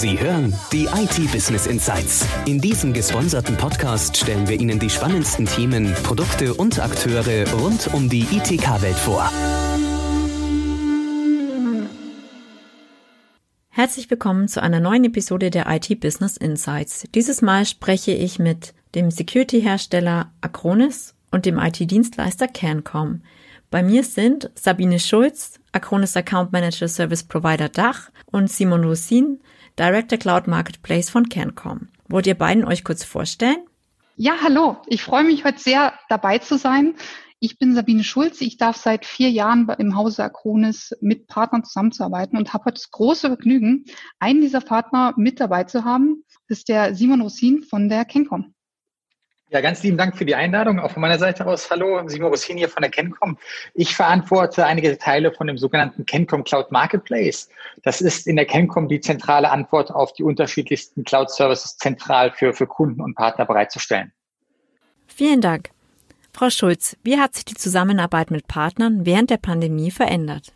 Sie hören die IT Business Insights. In diesem gesponserten Podcast stellen wir Ihnen die spannendsten Themen, Produkte und Akteure rund um die ITK-Welt vor. Herzlich willkommen zu einer neuen Episode der IT Business Insights. Dieses Mal spreche ich mit dem Security-Hersteller Acronis und dem IT-Dienstleister Cancom. Bei mir sind Sabine Schulz, Acronis Account Manager Service Provider Dach und Simon Rosin, Director Cloud Marketplace von Cancom. Wollt ihr beiden euch kurz vorstellen? Ja, hallo. Ich freue mich heute sehr dabei zu sein. Ich bin Sabine Schulz. Ich darf seit vier Jahren im Hause Acronis mit Partnern zusammenzuarbeiten und habe heute das große Vergnügen, einen dieser Partner mit dabei zu haben. Das ist der Simon Rosin von der Cancom. Ja, ganz lieben Dank für die Einladung. Auch von meiner Seite aus. Hallo, Simon Rossin hier von der Kencom. Ich verantworte einige Teile von dem sogenannten Kencom Cloud Marketplace. Das ist in der Kencom die zentrale Antwort auf die unterschiedlichsten Cloud Services zentral für, für Kunden und Partner bereitzustellen. Vielen Dank. Frau Schulz, wie hat sich die Zusammenarbeit mit Partnern während der Pandemie verändert?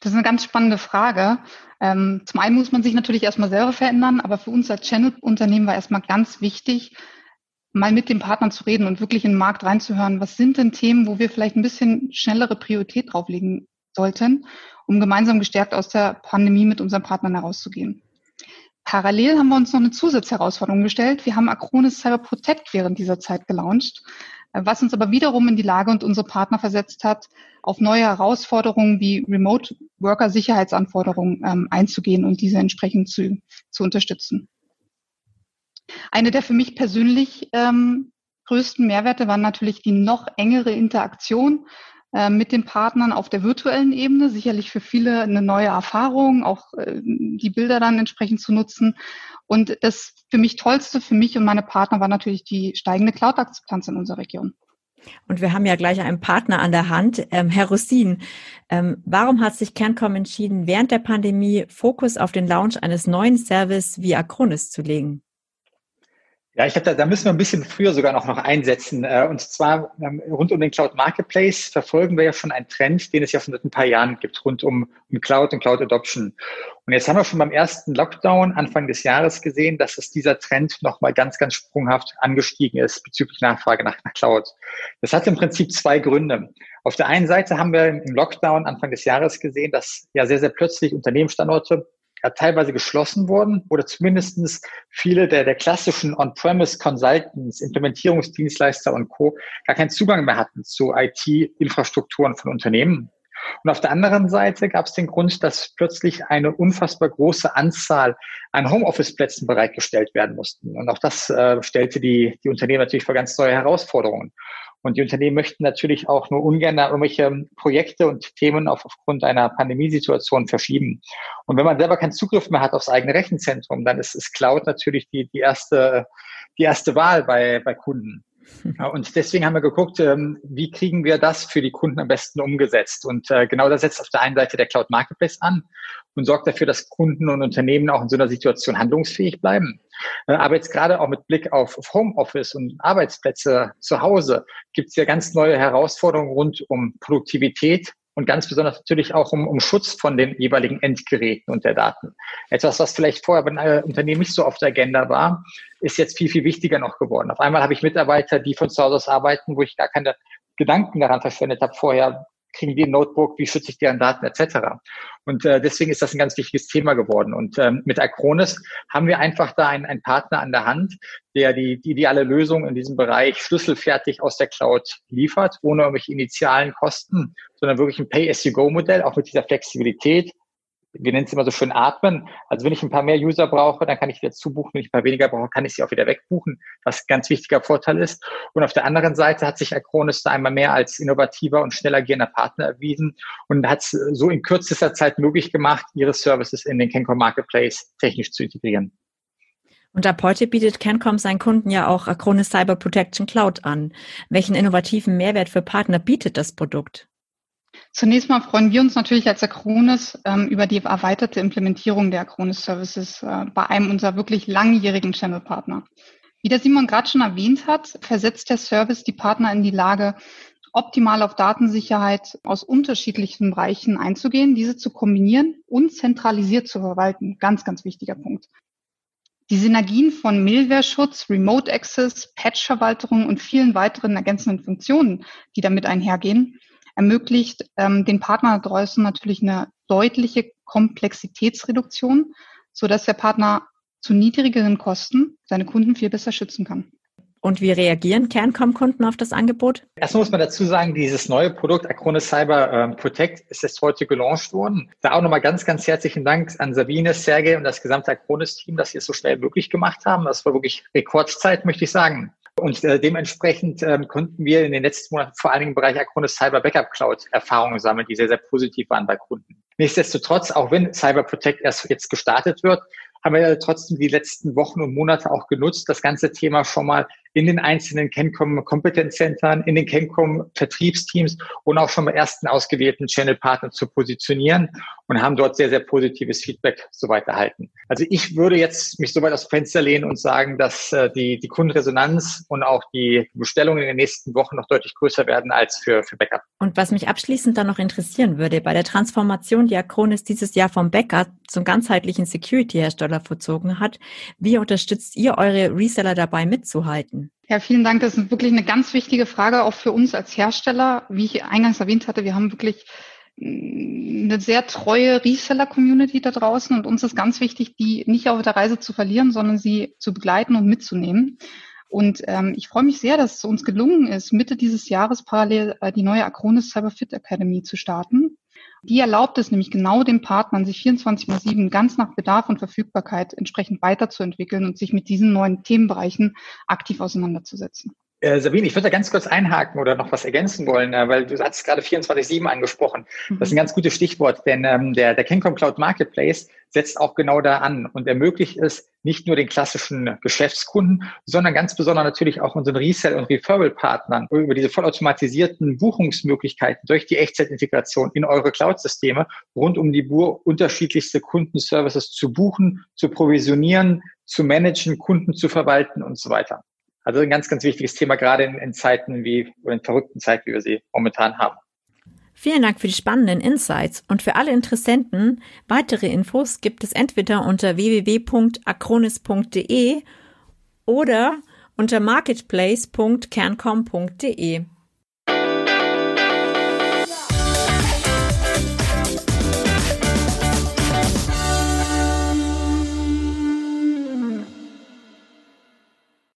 Das ist eine ganz spannende Frage. Ähm, zum einen muss man sich natürlich erstmal selber verändern, aber für uns als Channel-Unternehmen war erstmal ganz wichtig, mal mit den Partnern zu reden und wirklich in den Markt reinzuhören. Was sind denn Themen, wo wir vielleicht ein bisschen schnellere Priorität drauflegen sollten, um gemeinsam gestärkt aus der Pandemie mit unseren Partnern herauszugehen? Parallel haben wir uns noch eine Zusatzherausforderung gestellt. Wir haben Acronis Cyber Protect während dieser Zeit gelauncht, was uns aber wiederum in die Lage und unsere Partner versetzt hat, auf neue Herausforderungen wie Remote Worker Sicherheitsanforderungen ähm, einzugehen und diese entsprechend zu, zu unterstützen. Eine der für mich persönlich ähm, größten Mehrwerte waren natürlich die noch engere Interaktion äh, mit den Partnern auf der virtuellen Ebene. Sicherlich für viele eine neue Erfahrung, auch äh, die Bilder dann entsprechend zu nutzen. Und das für mich Tollste für mich und meine Partner war natürlich die steigende Cloud-Akzeptanz in unserer Region. Und wir haben ja gleich einen Partner an der Hand. Ähm, Herr Russin, ähm, warum hat sich Kerncom entschieden, während der Pandemie Fokus auf den Launch eines neuen Service wie Acronis zu legen? Ja, ich glaube, da, da müssen wir ein bisschen früher sogar noch, noch einsetzen. Äh, und zwar ähm, rund um den Cloud Marketplace verfolgen wir ja schon einen Trend, den es ja schon seit ein paar Jahren gibt, rund um, um Cloud und Cloud Adoption. Und jetzt haben wir schon beim ersten Lockdown Anfang des Jahres gesehen, dass es dieser Trend nochmal ganz, ganz sprunghaft angestiegen ist bezüglich Nachfrage nach, nach Cloud. Das hat im Prinzip zwei Gründe. Auf der einen Seite haben wir im Lockdown Anfang des Jahres gesehen, dass ja sehr, sehr plötzlich Unternehmensstandorte ja, teilweise geschlossen wurden oder zumindestens viele der, der klassischen On-Premise Consultants, Implementierungsdienstleister und Co. gar keinen Zugang mehr hatten zu IT-Infrastrukturen von Unternehmen. Und auf der anderen Seite gab es den Grund, dass plötzlich eine unfassbar große Anzahl an Homeoffice-Plätzen bereitgestellt werden mussten. Und auch das äh, stellte die, die Unternehmen natürlich vor ganz neue Herausforderungen. Und die Unternehmen möchten natürlich auch nur ungern irgendwelche Projekte und Themen auf, aufgrund einer Pandemiesituation verschieben. Und wenn man selber keinen Zugriff mehr hat aufs eigene Rechenzentrum, dann ist, ist Cloud natürlich die, die erste, die erste Wahl bei, bei Kunden. Und deswegen haben wir geguckt, ähm, wie kriegen wir das für die Kunden am besten umgesetzt. Und äh, genau das setzt auf der einen Seite der Cloud Marketplace an und sorgt dafür, dass Kunden und Unternehmen auch in so einer Situation handlungsfähig bleiben. Äh, aber jetzt gerade auch mit Blick auf Homeoffice und Arbeitsplätze zu Hause gibt es ja ganz neue Herausforderungen rund um Produktivität, und ganz besonders natürlich auch um, um Schutz von den jeweiligen Endgeräten und der Daten. Etwas, was vielleicht vorher bei einem Unternehmen nicht so auf der Agenda war, ist jetzt viel, viel wichtiger noch geworden. Auf einmal habe ich Mitarbeiter, die von zu Hause aus arbeiten, wo ich gar keine Gedanken daran verschwendet habe, vorher kriegen die ein Notebook, wie schütze ich deren Daten etc. Und äh, deswegen ist das ein ganz wichtiges Thema geworden. Und ähm, mit Acronis haben wir einfach da einen, einen Partner an der Hand, der die, die ideale Lösung in diesem Bereich schlüsselfertig aus der Cloud liefert, ohne irgendwelche initialen Kosten, sondern wirklich ein Pay-as-you-go-Modell, auch mit dieser Flexibilität, wir nennen es immer so schön atmen. Also wenn ich ein paar mehr User brauche, dann kann ich wieder zubuchen. Wenn ich ein paar weniger brauche, kann ich sie auch wieder wegbuchen, was ein ganz wichtiger Vorteil ist. Und auf der anderen Seite hat sich Acronis da einmal mehr als innovativer und schnell agierender Partner erwiesen und hat es so in kürzester Zeit möglich gemacht, ihre Services in den Kencom Marketplace technisch zu integrieren. Und ab heute bietet Cancom seinen Kunden ja auch Acronis Cyber Protection Cloud an. Welchen innovativen Mehrwert für Partner bietet das Produkt? Zunächst mal freuen wir uns natürlich als Acronis ähm, über die erweiterte Implementierung der Acronis Services äh, bei einem unserer wirklich langjährigen Channel-Partner. Wie der Simon gerade schon erwähnt hat, versetzt der Service die Partner in die Lage, optimal auf Datensicherheit aus unterschiedlichen Bereichen einzugehen, diese zu kombinieren und zentralisiert zu verwalten. Ganz, ganz wichtiger Punkt. Die Synergien von Mailware-Schutz, Remote Access, Patch-Verwaltung und vielen weiteren ergänzenden Funktionen, die damit einhergehen, ermöglicht ähm, den Partner draußen natürlich eine deutliche Komplexitätsreduktion, so dass der Partner zu niedrigeren Kosten seine Kunden viel besser schützen kann. Und wie reagieren Kerncom-Kunden auf das Angebot? Erstmal muss man dazu sagen, dieses neue Produkt Acronis Cyber ähm, Protect ist jetzt heute gelauncht worden. Da auch nochmal ganz, ganz herzlichen Dank an Sabine, Sergej und das gesamte Acronis-Team, dass sie es so schnell möglich gemacht haben. Das war wirklich Rekordzeit, möchte ich sagen. Und äh, dementsprechend ähm, konnten wir in den letzten Monaten vor allen Dingen im Bereich Acronis Cyber Backup Cloud Erfahrungen sammeln, die sehr, sehr positiv waren bei Kunden. Nichtsdestotrotz, auch wenn Cyber Protect erst jetzt gestartet wird, haben wir ja trotzdem die letzten Wochen und Monate auch genutzt, das ganze Thema schon mal in den einzelnen Kencom Kompetenzzentren, in den Kencom Vertriebsteams und auch schon bei ersten ausgewählten Channel-Partnern zu positionieren und haben dort sehr, sehr positives Feedback soweit erhalten. Also ich würde jetzt mich soweit aus dem Fenster lehnen und sagen, dass äh, die, die Kundenresonanz und auch die Bestellungen in den nächsten Wochen noch deutlich größer werden als für, für Backup. Und was mich abschließend dann noch interessieren würde, bei der Transformation, die Acronis dieses Jahr vom Backup zum ganzheitlichen Security-Hersteller vollzogen hat, wie unterstützt ihr eure Reseller dabei mitzuhalten? Ja, vielen Dank. Das ist wirklich eine ganz wichtige Frage, auch für uns als Hersteller. Wie ich eingangs erwähnt hatte, wir haben wirklich mm, eine sehr treue Reseller-Community da draußen und uns ist ganz wichtig, die nicht auf der Reise zu verlieren, sondern sie zu begleiten und mitzunehmen. Und ähm, ich freue mich sehr, dass es uns gelungen ist, Mitte dieses Jahres parallel äh, die neue Acronis Cyber Fit Academy zu starten. Die erlaubt es nämlich genau den Partnern, sich 24 mal 7 ganz nach Bedarf und Verfügbarkeit entsprechend weiterzuentwickeln und sich mit diesen neuen Themenbereichen aktiv auseinanderzusetzen. Äh, Sabine, ich würde da ganz kurz einhaken oder noch was ergänzen wollen, äh, weil du hast gerade 24-7 angesprochen. Das ist ein mhm. ganz gutes Stichwort, denn ähm, der, der Kencom Cloud Marketplace setzt auch genau da an und ermöglicht es nicht nur den klassischen Geschäftskunden, sondern ganz besonders natürlich auch unseren Resell- und Referral-Partnern über diese vollautomatisierten Buchungsmöglichkeiten durch die Echtzeitintegration in eure Cloud-Systeme rund um die Bur unterschiedlichste Kundenservices zu buchen, zu provisionieren, zu managen, Kunden zu verwalten und so weiter. Also ein ganz, ganz wichtiges Thema, gerade in, in Zeiten wie, in verrückten Zeiten, wie wir sie momentan haben. Vielen Dank für die spannenden Insights und für alle Interessenten. Weitere Infos gibt es entweder unter www.acronis.de oder unter marketplace.kerncom.de.